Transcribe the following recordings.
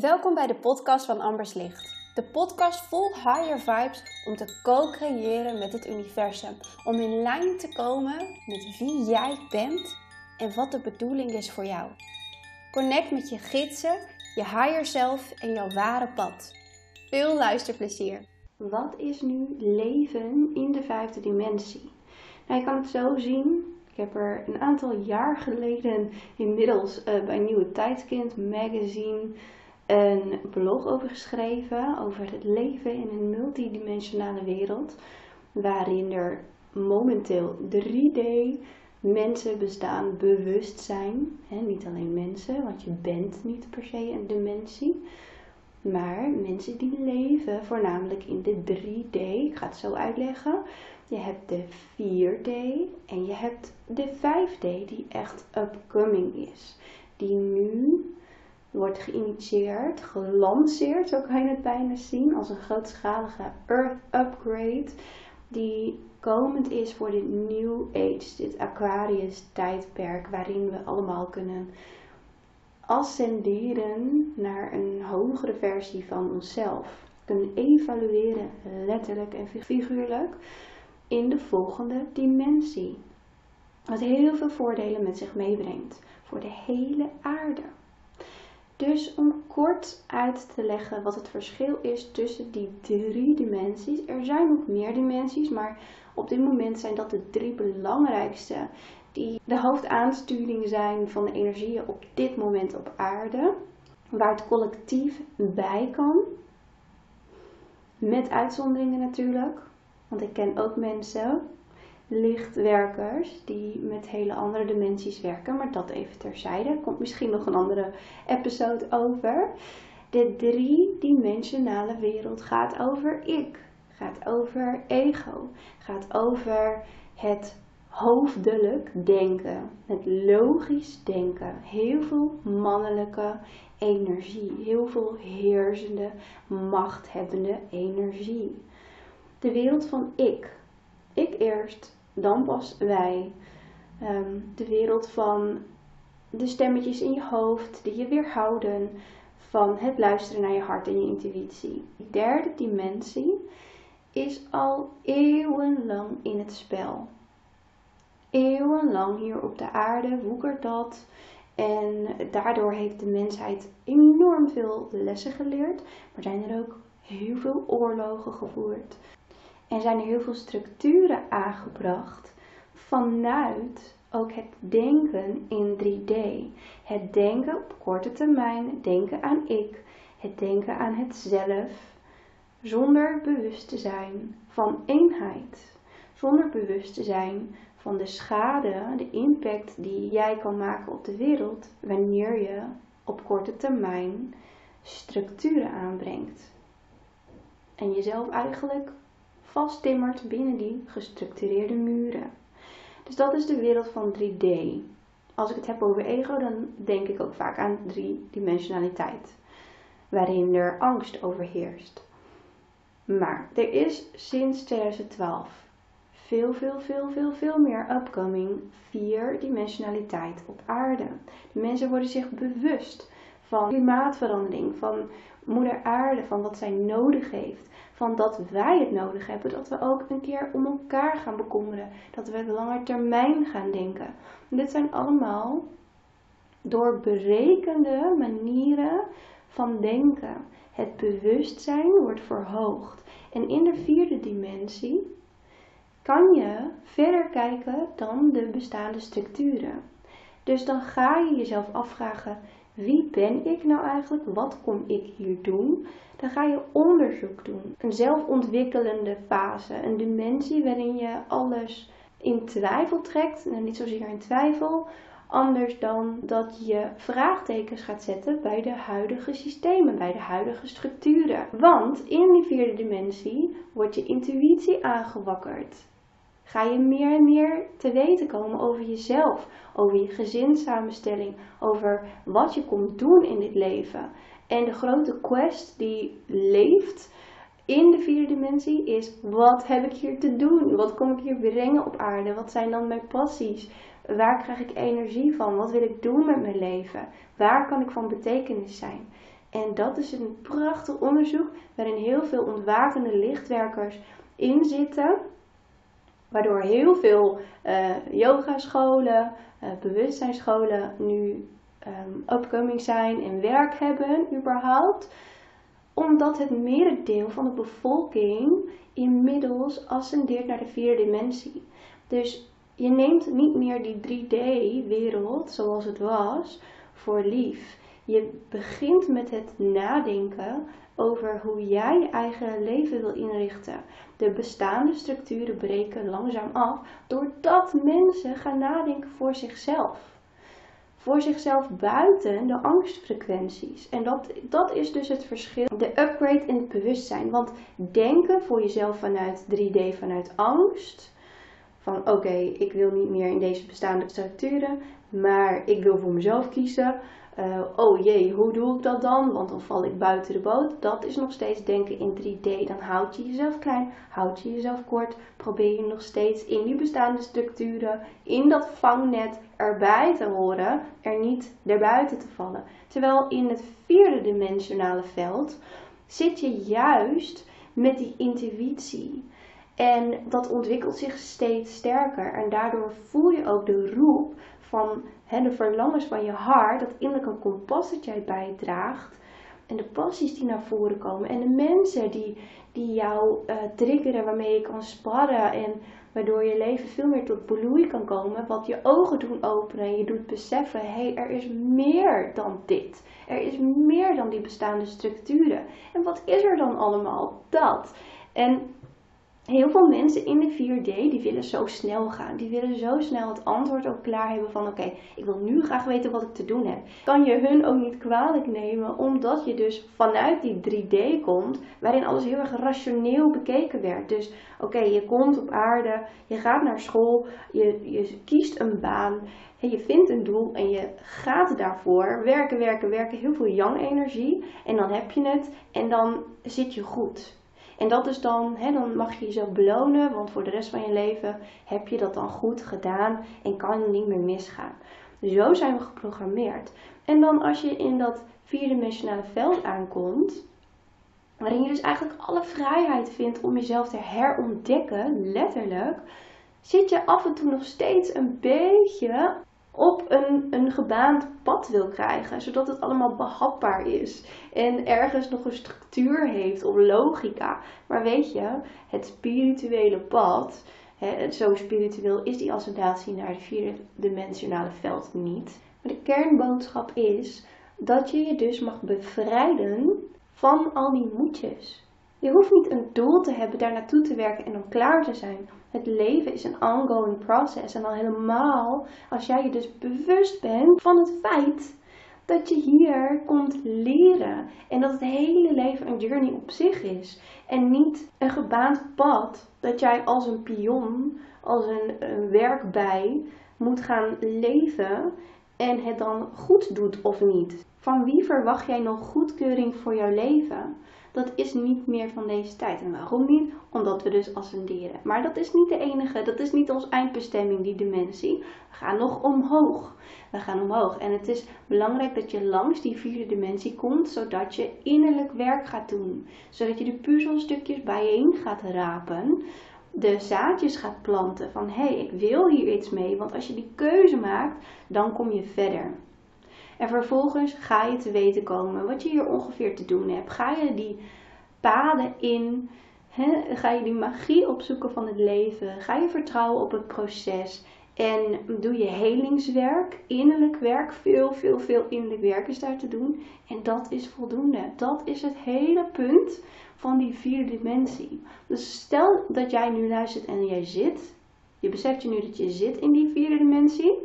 Welkom bij de podcast van Ambers Licht. De podcast vol higher vibes om te co-creëren met het universum. Om in lijn te komen met wie jij bent en wat de bedoeling is voor jou. Connect met je gidsen, je higher self en jouw ware pad. Veel luisterplezier. Wat is nu leven in de vijfde dimensie? Nou, je kan het zo zien. Ik heb er een aantal jaar geleden inmiddels uh, bij Nieuwe Tijdskind magazine een blog over geschreven over het leven in een multidimensionale wereld, waarin er momenteel 3D mensen bestaan, bewustzijn. Hè, niet alleen mensen, want je bent niet per se een dimensie. Maar mensen die leven voornamelijk in de 3D. Ik ga het zo uitleggen. Je hebt de 4D en je hebt de 5D die echt upcoming is. Die nu wordt geïnitieerd, gelanceerd, zo kan je het bijna zien, als een grootschalige Earth upgrade die komend is voor dit New Age, dit Aquarius tijdperk waarin we allemaal kunnen ascenderen naar een hogere versie van onszelf. Kunnen evalueren, letterlijk en figuurlijk, in de volgende dimensie. Wat heel veel voordelen met zich meebrengt voor de hele aarde. Dus om kort uit te leggen wat het verschil is tussen die drie dimensies. Er zijn nog meer dimensies, maar op dit moment zijn dat de drie belangrijkste die de hoofdaansturing zijn van de energieën op dit moment op aarde. Waar het collectief bij kan. Met uitzonderingen natuurlijk. Want ik ken ook mensen lichtwerkers die met hele andere dimensies werken, maar dat even terzijde. Komt misschien nog een andere episode over. De drie-dimensionale wereld gaat over ik, gaat over ego, gaat over het hoofdelijk denken, het logisch denken. Heel veel mannelijke energie, heel veel heersende, machthebbende energie. De wereld van ik. Ik eerst, dan pas wij. Ehm, de wereld van de stemmetjes in je hoofd die je weerhouden van het luisteren naar je hart en je intuïtie. De derde dimensie is al eeuwenlang in het spel. Eeuwenlang hier op de aarde woekert dat. En daardoor heeft de mensheid enorm veel lessen geleerd. Maar zijn er ook heel veel oorlogen gevoerd. En zijn er heel veel structuren aangebracht vanuit ook het denken in 3D. Het denken op korte termijn, denken aan ik, het denken aan het zelf, zonder bewust te zijn van eenheid, zonder bewust te zijn van de schade, de impact die jij kan maken op de wereld wanneer je op korte termijn structuren aanbrengt. En jezelf eigenlijk vasttimmert binnen die gestructureerde muren. Dus dat is de wereld van 3D. Als ik het heb over ego, dan denk ik ook vaak aan driedimensionaliteit, waarin er angst overheerst. Maar er is sinds 2012 veel, veel, veel, veel, veel meer upcoming vierdimensionaliteit op aarde. De mensen worden zich bewust van klimaatverandering, van moeder aarde, van wat zij nodig heeft van dat wij het nodig hebben, dat we ook een keer om elkaar gaan bekommeren, dat we langer termijn gaan denken. dit zijn allemaal doorberekende manieren van denken. Het bewustzijn wordt verhoogd. En in de vierde dimensie kan je verder kijken dan de bestaande structuren. Dus dan ga je jezelf afvragen: wie ben ik nou eigenlijk? Wat kom ik hier doen? Dan ga je onderzoek doen. Een zelfontwikkelende fase, een dimensie waarin je alles in twijfel trekt. Nou, niet zozeer in twijfel, anders dan dat je vraagtekens gaat zetten bij de huidige systemen, bij de huidige structuren. Want in die vierde dimensie wordt je intuïtie aangewakkerd ga je meer en meer te weten komen over jezelf, over je gezinssamenstelling, over wat je komt doen in dit leven. En de grote quest die leeft in de vierde dimensie is: wat heb ik hier te doen? Wat kom ik hier brengen op aarde? Wat zijn dan mijn passies? Waar krijg ik energie van? Wat wil ik doen met mijn leven? Waar kan ik van betekenis zijn? En dat is een prachtig onderzoek waarin heel veel ontwakende lichtwerkers in zitten. Waardoor heel veel uh, yogascholen, uh, bewustzijnsscholen nu um, zijn en werk hebben überhaupt. Omdat het merendeel van de bevolking inmiddels ascendeert naar de vierde dimensie. Dus je neemt niet meer die 3D-wereld zoals het was voor lief. Je begint met het nadenken over hoe jij je eigen leven wil inrichten. De bestaande structuren breken langzaam af doordat mensen gaan nadenken voor zichzelf. Voor zichzelf buiten de angstfrequenties. En dat, dat is dus het verschil. De upgrade in het bewustzijn. Want denken voor jezelf vanuit 3D, vanuit angst. Van oké, ik wil niet meer in deze bestaande structuren, maar ik wil voor mezelf kiezen. Uh, oh jee, hoe doe ik dat dan? Want dan val ik buiten de boot. Dat is nog steeds denken in 3D. Dan houd je jezelf klein, houd je jezelf kort. Probeer je nog steeds in die bestaande structuren, in dat vangnet erbij te horen, er niet erbuiten te vallen. Terwijl in het vierde dimensionale veld zit je juist met die intuïtie. En dat ontwikkelt zich steeds sterker. En daardoor voel je ook de roep van de verlangens van je hart, dat innerlijke kompas dat jij bijdraagt. En de passies die naar voren komen. En de mensen die, die jou uh, triggeren, waarmee je kan sparren. En waardoor je leven veel meer tot bloei kan komen. Wat je ogen doen openen en je doet beseffen: hé, hey, er is meer dan dit. Er is meer dan die bestaande structuren. En wat is er dan allemaal? Dat. En heel veel mensen in de 4D die willen zo snel gaan. Die willen zo snel het antwoord ook klaar hebben van oké, ik wil nu graag weten wat ik te doen heb. Kan je hun ook niet kwalijk nemen omdat je dus vanuit die 3D komt waarin alles heel erg rationeel bekeken werd. Dus oké, je komt op aarde, je gaat naar school, je, je kiest een baan. Je vindt een doel en je gaat daarvoor. Werken, werken, werken. Heel veel yang-energie. En dan heb je het en dan zit je goed. En dat is dan, hè, dan mag je jezelf belonen, want voor de rest van je leven heb je dat dan goed gedaan en kan het niet meer misgaan. Zo zijn we geprogrammeerd. En dan als je in dat vierdimensionale veld aankomt, waarin je dus eigenlijk alle vrijheid vindt om jezelf te herontdekken, letterlijk, zit je af en toe nog steeds een beetje op een, een gebaand pad wil krijgen, zodat het allemaal behapbaar is en ergens nog een structuur heeft of logica. Maar weet je, het spirituele pad, hè, zo spiritueel is die ascendatie naar het vierdimensionale veld niet. Maar de kernboodschap is dat je je dus mag bevrijden van al die moedjes. Je hoeft niet een doel te hebben, daar naartoe te werken en dan klaar te zijn. Het leven is een ongoing process. En al helemaal als jij je dus bewust bent van het feit dat je hier komt leren. En dat het hele leven een journey op zich is. En niet een gebaand pad dat jij als een pion, als een, een werkbij moet gaan leven en het dan goed doet of niet. Van wie verwacht jij nog goedkeuring voor jouw leven? Dat is niet meer van deze tijd. En waarom niet? Omdat we dus ascenderen. Maar dat is niet de enige, dat is niet onze eindbestemming, die dimensie. We gaan nog omhoog. We gaan omhoog. En het is belangrijk dat je langs die vierde dimensie komt, zodat je innerlijk werk gaat doen. Zodat je de puzzelstukjes bijeen gaat rapen de zaadjes gaat planten van hé, hey, ik wil hier iets mee. Want als je die keuze maakt, dan kom je verder. En vervolgens ga je te weten komen wat je hier ongeveer te doen hebt. Ga je die paden in. ga je die magie opzoeken van het leven. Ga je vertrouwen op het proces. En doe je helingswerk, innerlijk werk. Veel, veel, veel innerlijk werk is daar te doen. En dat is voldoende. Dat is het hele punt van die vierde dimensie. Dus stel dat jij nu luistert en jij zit. Je beseft je nu dat je zit in die vierde dimensie.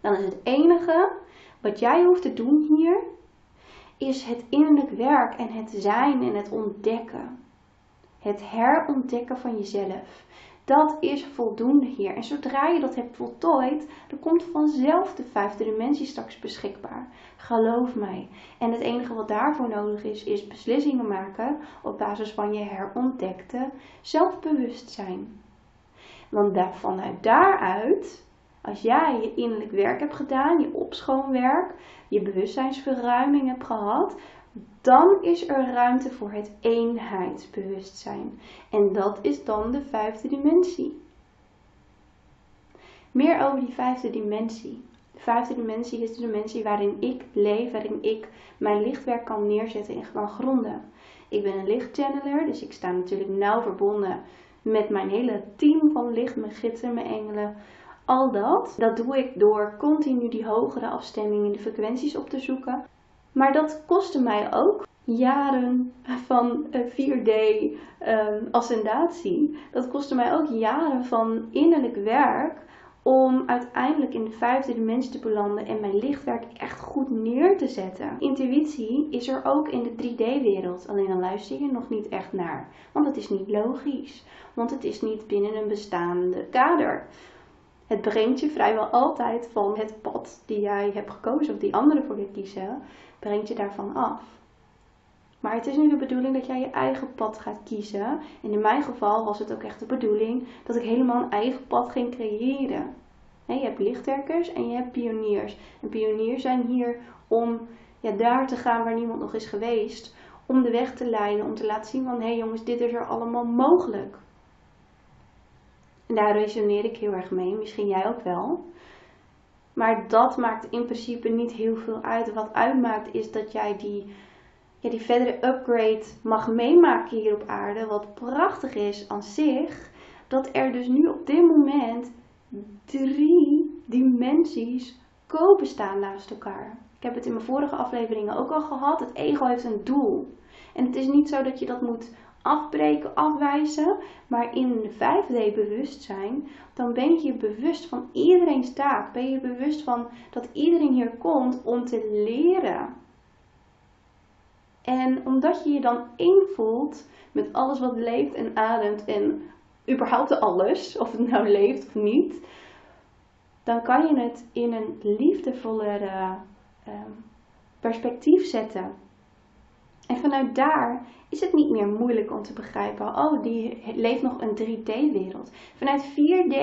Dan is het enige wat jij hoeft te doen hier is het innerlijk werk en het zijn en het ontdekken. Het herontdekken van jezelf. Dat is voldoende hier. En zodra je dat hebt voltooid, dan komt vanzelf de vijfde dimensie straks beschikbaar. Geloof mij. En het enige wat daarvoor nodig is, is beslissingen maken op basis van je herontdekte zelfbewustzijn. Want vanuit daaruit als jij je innerlijk werk hebt gedaan, je opschoonwerk, je bewustzijnsverruiming hebt gehad, dan is er ruimte voor het eenheidsbewustzijn. En dat is dan de vijfde dimensie. Meer over die vijfde dimensie. De vijfde dimensie is de dimensie waarin ik leef, waarin ik mijn lichtwerk kan neerzetten en kan gronden. Ik ben een lichtchanneler, dus ik sta natuurlijk nauw verbonden met mijn hele team van licht, mijn gidsen, mijn engelen. Al dat, dat doe ik door continu die hogere afstemmingen, de frequenties op te zoeken. Maar dat kostte mij ook jaren van 4D um, ehm, ascendatie. Dat kostte mij ook jaren van innerlijk werk om uiteindelijk in de vijfde dimensie te belanden en mijn lichtwerk echt goed neer te zetten. Intuïtie is er ook in de 3D-wereld, alleen dan luister je nog niet echt naar, want het is niet logisch, want het is niet binnen een bestaande kader. Het brengt je vrijwel altijd van het pad die jij hebt gekozen of die anderen voor je kiezen, brengt je daarvan af. Maar het is nu de bedoeling dat jij je eigen pad gaat kiezen. En in mijn geval was het ook echt de bedoeling dat ik helemaal een eigen pad ging creëren. je hebt lichtwerkers en je hebt pioniers. En pioniers zijn hier om ja, daar te gaan waar niemand nog is geweest. Om de weg te leiden, om te laten zien van hé hey jongens, dit is er allemaal mogelijk. En daar resoneer ik heel erg mee, misschien jij ook wel. Maar dat maakt in principe niet heel veel uit. Wat uitmaakt is dat jij die ja, die verdere upgrade mag meemaken hier op aarde. Wat prachtig is aan zich. Dat er dus nu op dit moment drie dimensies kopen staan naast elkaar. Ik heb het in mijn vorige afleveringen ook al gehad. Het ego heeft een doel. En het is niet zo dat je dat moet afbreken, afwijzen. Maar in de 5D bewustzijn, dan ben je bewust van iedereen taak. Ben je bewust van dat iedereen hier komt om te leren. En omdat je je dan één voelt met alles wat leeft en ademt en überhaupt alles, of het nou leeft of niet, dan kan je het in een liefdevollere ehm, perspectief zetten. En vanuit daar is het niet meer moeilijk om te begrijpen, oh, die leeft nog een 3D-wereld. Vanuit 4D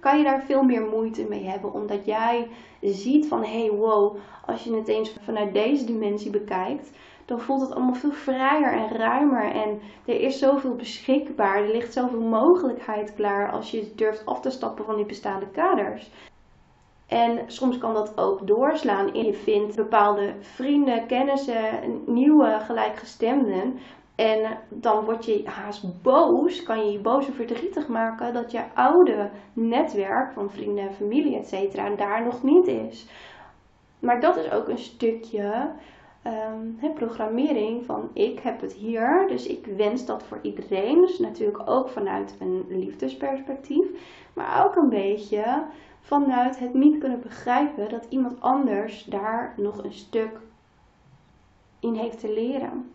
kan je daar veel meer moeite mee hebben, omdat jij ziet van, hey, wow, als je het eens vanuit deze dimensie bekijkt, dan voelt het allemaal veel vrijer en ruimer. En er is zoveel beschikbaar. Er ligt zoveel mogelijkheid klaar als je durft af te stappen van die bestaande kaders. En soms kan dat ook doorslaan. Je vindt bepaalde vrienden, kennissen, nieuwe gelijkgestemden. En dan word je haast boos, kan je je boos of verdrietig maken dat je oude netwerk van vrienden en familie, et cetera, daar nog niet is. Maar dat is ook een stukje um, programmering van ik heb het hier, dus ik wens dat voor iedereen. Dus natuurlijk ook vanuit een liefdesperspectief, maar ook een beetje vanuit het niet kunnen begrijpen dat iemand anders daar nog een stuk in heeft te leren.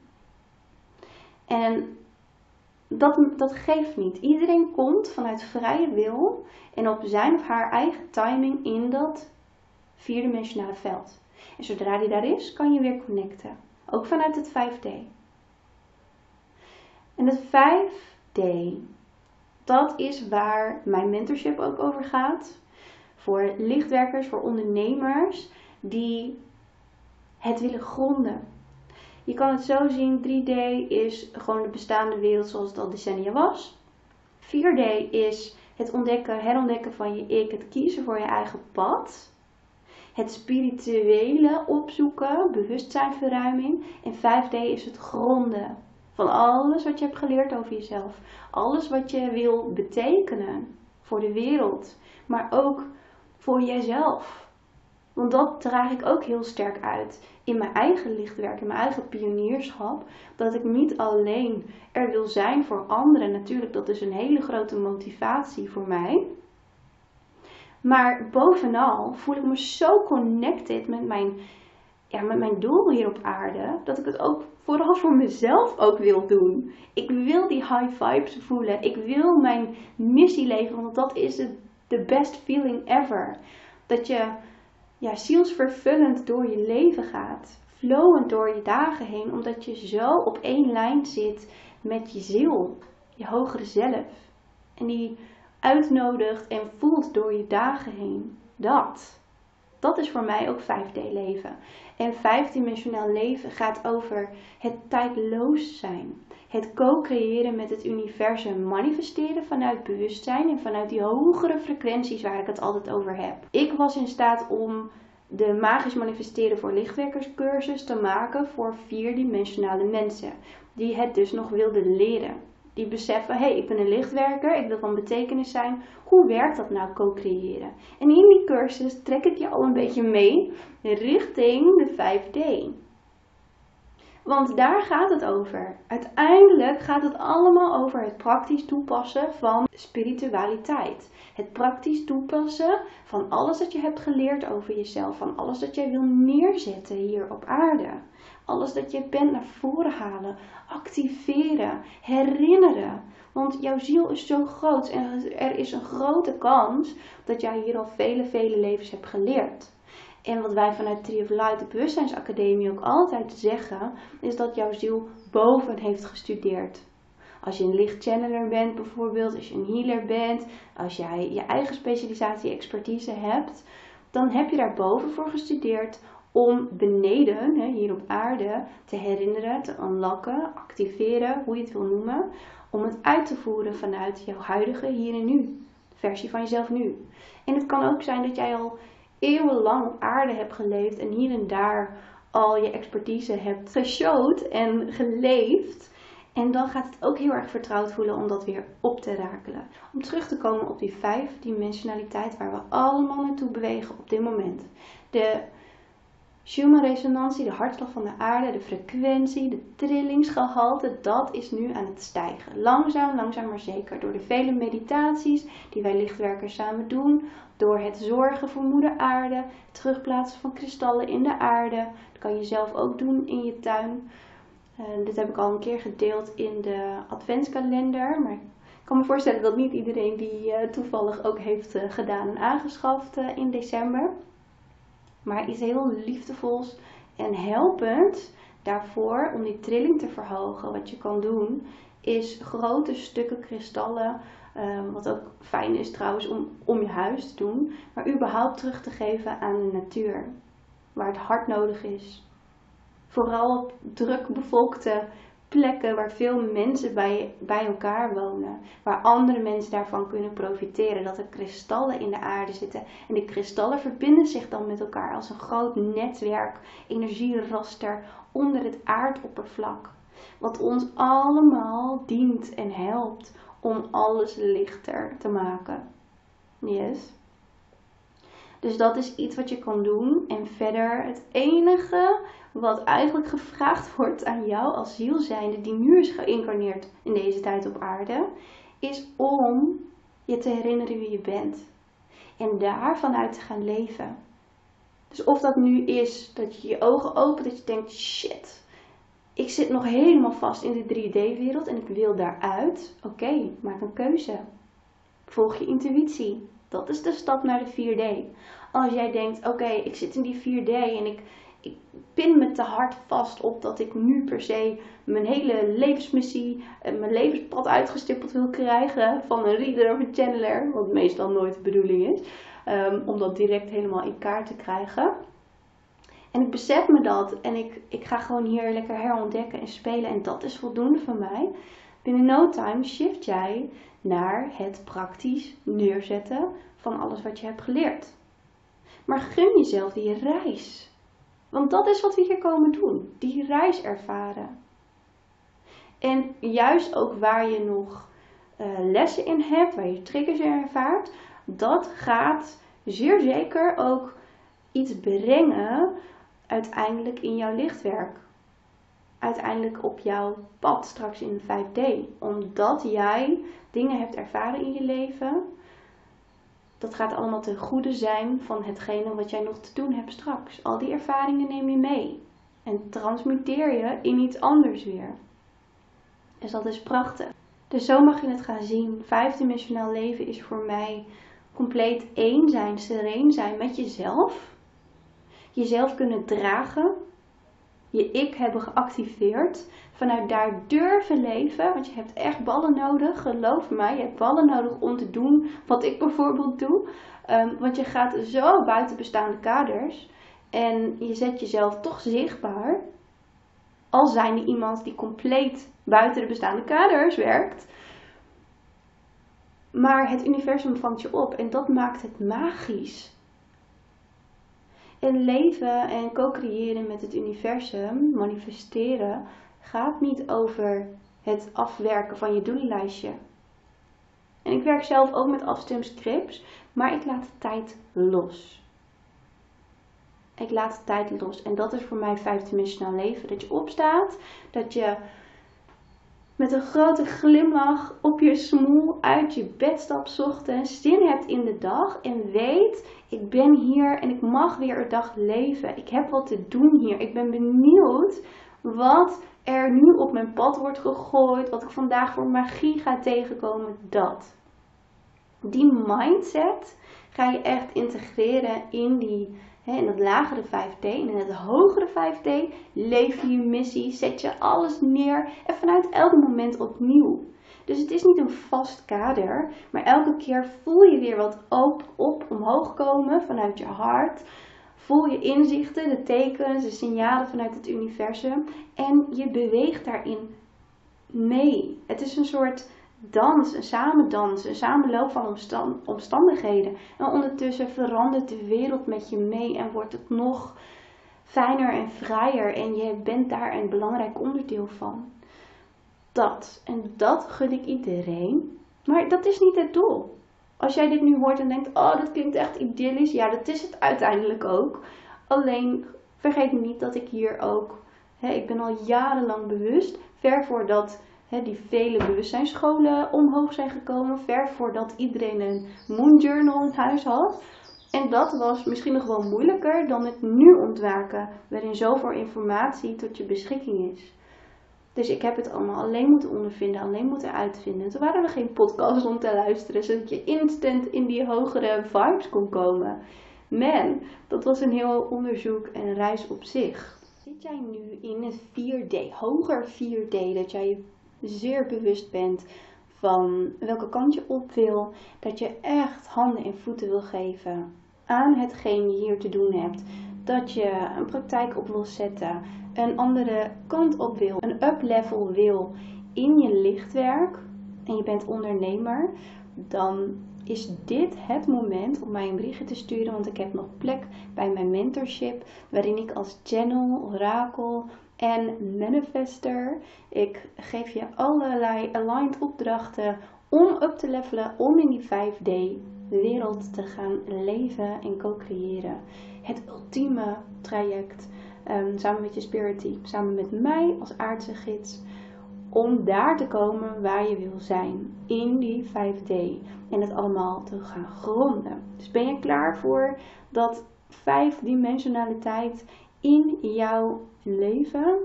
En dat, dat geeft niet. Iedereen komt vanuit vrije wil en op zijn of haar eigen timing in dat vierdimensionale veld. En zodra die daar is, kan je weer connecten. Ook vanuit het 5D. En het 5D, dat is waar mijn mentorship ook over gaat. Voor lichtwerkers, voor ondernemers die het willen gronden. Je kan het zo zien, 3D is gewoon de bestaande wereld zoals het al decennia was. 4D is het ontdekken, herontdekken van je ik, het kiezen voor je eigen pad het spirituele opzoeken, bewustzijnverruiming. En 5D is het gronden van alles wat je hebt geleerd over jezelf. Alles wat je wil betekenen voor de wereld, maar ook voor jezelf. Want dat draag ik ook heel sterk uit in mijn eigen lichtwerk, in mijn eigen pionierschap. Dat ik niet alleen er wil zijn voor anderen. Natuurlijk, dat is een hele grote motivatie voor mij. Maar bovenal voel ik me zo connected met mijn, ja, met mijn doel hier op aarde. Dat ik het ook vooral voor mezelf ook wil doen. Ik wil die high vibes voelen. Ik wil mijn missie leven. Want dat is de best feeling ever. Dat je ja, zielsvervullend door je leven gaat. Flowend door je dagen heen. Omdat je zo op één lijn zit met je ziel. Je hogere zelf. En die uitnodigt en voelt door je dagen heen. Dat. Dat is voor mij ook 5D leven. En vijfdimensionaal leven gaat over het tijdloos zijn. Het co-creëren met het universum, manifesteren vanuit bewustzijn en vanuit die hogere frequenties waar ik het altijd over heb. Ik was in staat om de magisch manifesteren voor lichtwerkerscursus te maken voor vierdimensionale mensen die het dus nog wilden leren. Die beseffen, hé, hey, ik ben een lichtwerker, ik wil van betekenis zijn. Hoe werkt dat nou co-creëren? En in die cursus trek ik je al een beetje mee richting de 5D. Want daar gaat het over. Uiteindelijk gaat het allemaal over het praktisch toepassen van spiritualiteit. Het praktisch toepassen van alles dat je hebt geleerd over jezelf, van alles dat jij wil neerzetten hier op aarde. Alles dat je bent naar voren halen, activeren, herinneren. Want jouw ziel is zo groot en er is een grote kans dat jij hier al vele, vele levens hebt geleerd. En wat wij vanuit Tree of Light, de Bewustzijnsacademie, ook altijd zeggen, is dat jouw ziel boven heeft gestudeerd. Als je een lichtchanneler bent bijvoorbeeld, als je een healer bent, als jij je eigen specialisatie, expertise hebt, dan heb je daar boven voor gestudeerd om beneden, hier op aarde, te herinneren, te unlocken, activeren, hoe je het wil noemen, om het uit te voeren vanuit jouw huidige hier en nu, versie van jezelf nu. En het kan ook zijn dat jij al eeuwenlang op aarde hebt geleefd en hier en daar al je expertise hebt geshowd en geleefd. En dan gaat het ook heel erg vertrouwd voelen om dat weer op te rakelen. Om terug te komen op die vijfdimensionaliteit waar we allemaal naartoe bewegen op dit moment. De Schumann resonantie, de hartslag van de aarde, de frequentie, de trillingsgehalte, dat is nu aan het stijgen. Langzaam, langzaam maar zeker. Door de vele meditaties die wij lichtwerkers samen doen, door het zorgen voor moeder aarde, het terugplaatsen van kristallen in de aarde. Dat kan je zelf ook doen in je tuin. Uh, dit heb ik al een keer gedeeld in de adventskalender, maar ik kan me voorstellen dat niet iedereen die uh, toevallig ook heeft uh, gedaan en aangeschaft in december maar iets heel liefdevols en helpend daarvoor om die trilling te verhogen. Wat je kan doen is grote stukken kristallen, ehm, wat ook fijn is trouwens om, om je huis te doen, maar überhaupt terug te geven aan de natuur, waar het hard nodig is. Vooral op druk bevolkte plekken waar veel mensen bij, bij elkaar wonen. Waar andere mensen daarvan kunnen profiteren. Dat er kristallen in de aarde zitten. En die kristallen verbinden zich dan met elkaar als een groot netwerk, energieraster onder het aardoppervlak. Wat ons allemaal dient en helpt om alles lichter te maken. Yes. Dus dat is iets wat je kan doen. En verder, het enige wat eigenlijk gevraagd wordt aan jou als zielzijnde die nu is geïncarneerd in deze tijd op aarde, is om je te herinneren wie je bent. En daar vanuit te gaan leven. Dus of dat nu is dat je je ogen opent, dat je denkt, shit, ik zit nog helemaal vast in de 3D-wereld en ik wil daaruit. Oké, maak een keuze. Volg je intuïtie. Dat is de stap naar de 4D. Als jij denkt, oké, ik zit in die 4D en ik, ik pin me te hard vast op dat ik nu per se mijn hele levensmissie, en mijn levenspad uitgestippeld wil krijgen van een reader of een channeler, wat meestal nooit de bedoeling is, um, om dat direct helemaal in kaart te krijgen. En ik besef me dat en ik, ik ga gewoon hier lekker herontdekken en spelen en dat is voldoende voor mij. Binnen no time shift jij naar het praktisch neerzetten van alles wat je hebt geleerd. Maar gun jezelf die reis. Want dat is wat we hier komen doen. Die reis ervaren. En juist ook waar je nog uh, lessen in hebt, waar je triggers in ervaart, dat gaat zeer zeker ook iets brengen uiteindelijk in jouw lichtwerk. Uiteindelijk op jouw pad straks in 5D. Omdat jij dingen hebt ervaren in je leven dat gaat allemaal ten goede zijn van hetgene wat jij nog te doen hebt straks. Al die ervaringen neem je mee. En transmuteer je in iets anders weer. Dus dat is prachtig. Dus zo mag je het gaan zien. Vijfdimensionaal leven is voor mij compleet één zijn, sereen zijn met jezelf. Jezelf kunnen dragen. Je ik hebben geactiveerd vanuit daar durven leven. Want je hebt echt ballen nodig, geloof mij. Je hebt ballen nodig om te doen wat ik bijvoorbeeld doe. Um, want je gaat zo buiten bestaande kaders. En je zet jezelf toch zichtbaar. Als zijnde iemand die compleet buiten de bestaande kaders werkt. Maar het universum vangt je op en dat maakt het magisch. En leven en co-creëren met het universum, manifesteren, gaat niet over het afwerken van je doellijstje. En ik werk zelf ook met afstemscripts, maar ik laat de tijd los. Ik laat de tijd los. En dat is voor mij vijfdimensionaal leven. Dat je opstaat, dat je met een grote glimlach op je smoel uit je bed stapt ochtends, zin hebt in de dag en weet, ik ben hier en ik mag weer een dag leven. Ik heb wat te doen hier. Ik ben benieuwd wat er nu op mijn pad wordt gegooid, wat ik vandaag voor magie ga tegenkomen, dat. Die mindset ga je echt integreren in die in het lagere 5D en in het hogere 5D leef je je missie, zet je alles neer en vanuit elk moment opnieuw. Dus het is niet een vast kader, maar elke keer voel je weer wat op, op omhoog komen vanuit je hart. Voel je inzichten, de tekens, de signalen vanuit het universum en je beweegt daarin mee. Het is een soort dans, een samendans, een samenloop van omstandigheden. En ondertussen verandert de wereld met je mee en wordt het nog fijner en vrijer en je bent daar een belangrijk onderdeel van. Dat. En dat gun ik iedereen. Maar dat is niet het doel. Als jij dit nu hoort en denkt, oh dat klinkt echt idyllisch. Ja, dat is het uiteindelijk ook. Alleen vergeet niet dat ik hier ook, hè, ik ben al jarenlang bewust, ver voordat die vele bewustzijnsscholen omhoog zijn gekomen, ver voordat iedereen een Moon Journal in huis had. En dat was misschien nog wel moeilijker dan het nu ontwaken, waarin zoveel informatie tot je beschikking is. Dus ik heb het allemaal alleen moeten ondervinden, alleen moeten uitvinden. Toen waren er geen podcasts om te luisteren, zodat je instant in die hogere vibes kon komen. Man, dat was een heel onderzoek en reis op zich. Zit jij nu in het 4D, hoger 4D, dat jij zeer bewust bent van welke kant je op wil, dat je echt handen en voeten wil geven aan hetgeen je hier te doen hebt, dat je een praktijk op wil zetten, een andere kant op wil, een up-level wil in je lichtwerk en je bent ondernemer, dan is dit het moment om mij een berichtje te sturen, want ik heb nog plek bij mijn mentorship, waarin ik als channel, orakel, en manifester. Ik geef je allerlei aligned opdrachten om up te levelen, om in die 5D wereld te gaan leven en co-creëren. Het ultieme traject um, samen met je spirit team, samen met mij als aardse gids. Om daar te komen waar je wil zijn in die 5D en het allemaal te gaan gronden. Dus ben je klaar voor dat vijfdimensionaliteit in jouw leven.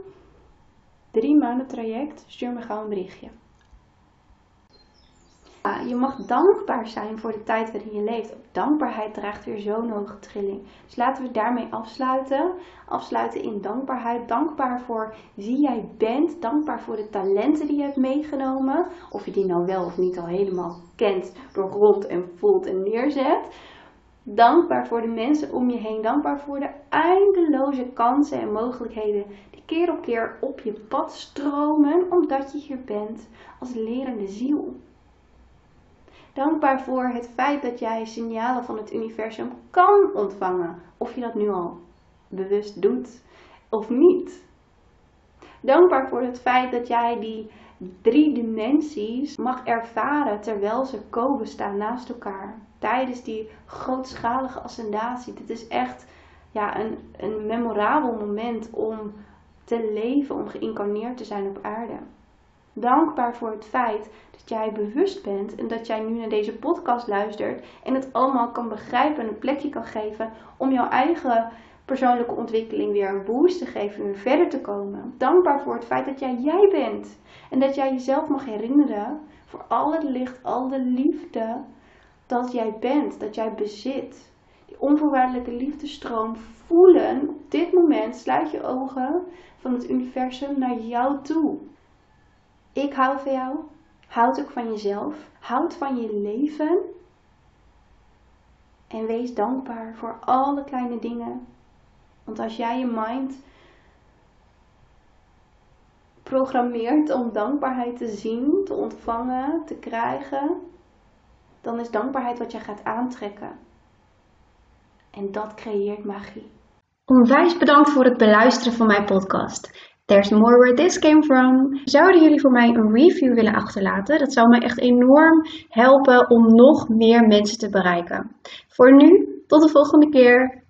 Drie maanden traject, stuur me gauw een berichtje. je mag dankbaar zijn voor de tijd waarin je leeft. Dankbaarheid draagt weer zo'n hoge trilling. Dus laten we daarmee afsluiten. Afsluiten in dankbaarheid. Dankbaar voor wie jij bent. Dankbaar voor de talenten die je hebt meegenomen. Of je die nou wel of niet al helemaal kent, doorgrond en voelt en neerzet. Dankbaar voor de mensen om je heen. Dankbaar voor de eindeloze kansen en mogelijkheden die keer op keer op je pad stromen omdat je hier bent als lerende ziel. Dankbaar voor het feit dat jij signalen van het universum kan ontvangen. Of je dat nu al bewust doet of niet. Dankbaar voor het feit dat jij die drie dimensies mag ervaren terwijl ze co-bestaan naast elkaar tijdens die grootschalige ascendatie. Dit is echt ja, een, een memorabel moment om te leven, om geïncarneerd te zijn op aarde. Dankbaar voor het feit dat jij bewust bent en dat jij nu naar deze podcast luistert en het allemaal kan begrijpen en een plekje kan geven om jouw eigen persoonlijke ontwikkeling weer een boost te geven en weer verder te komen. Dankbaar voor het feit dat jij jij bent en dat jij jezelf mag herinneren voor al het licht, al de liefde dat jij bent, dat jij bezit. Die onvoorwaardelijke liefdestroom voelen op dit moment. Sluit je ogen van het universum naar jou toe. Ik hou van jou. Houd ook van jezelf. Houd van je leven. En wees dankbaar voor alle kleine dingen Want als jij je mind programmeert om dankbaarheid te zien, te ontvangen, te krijgen, dan is dankbaarheid wat jij gaat aantrekken. En dat creëert magie. Onwijs bedankt voor het beluisteren van mijn podcast. There's more where this came from. Zouden jullie voor mij een review willen achterlaten? Dat zou mij echt enorm helpen om nog meer mensen te bereiken. Voor nu, tot de volgende keer.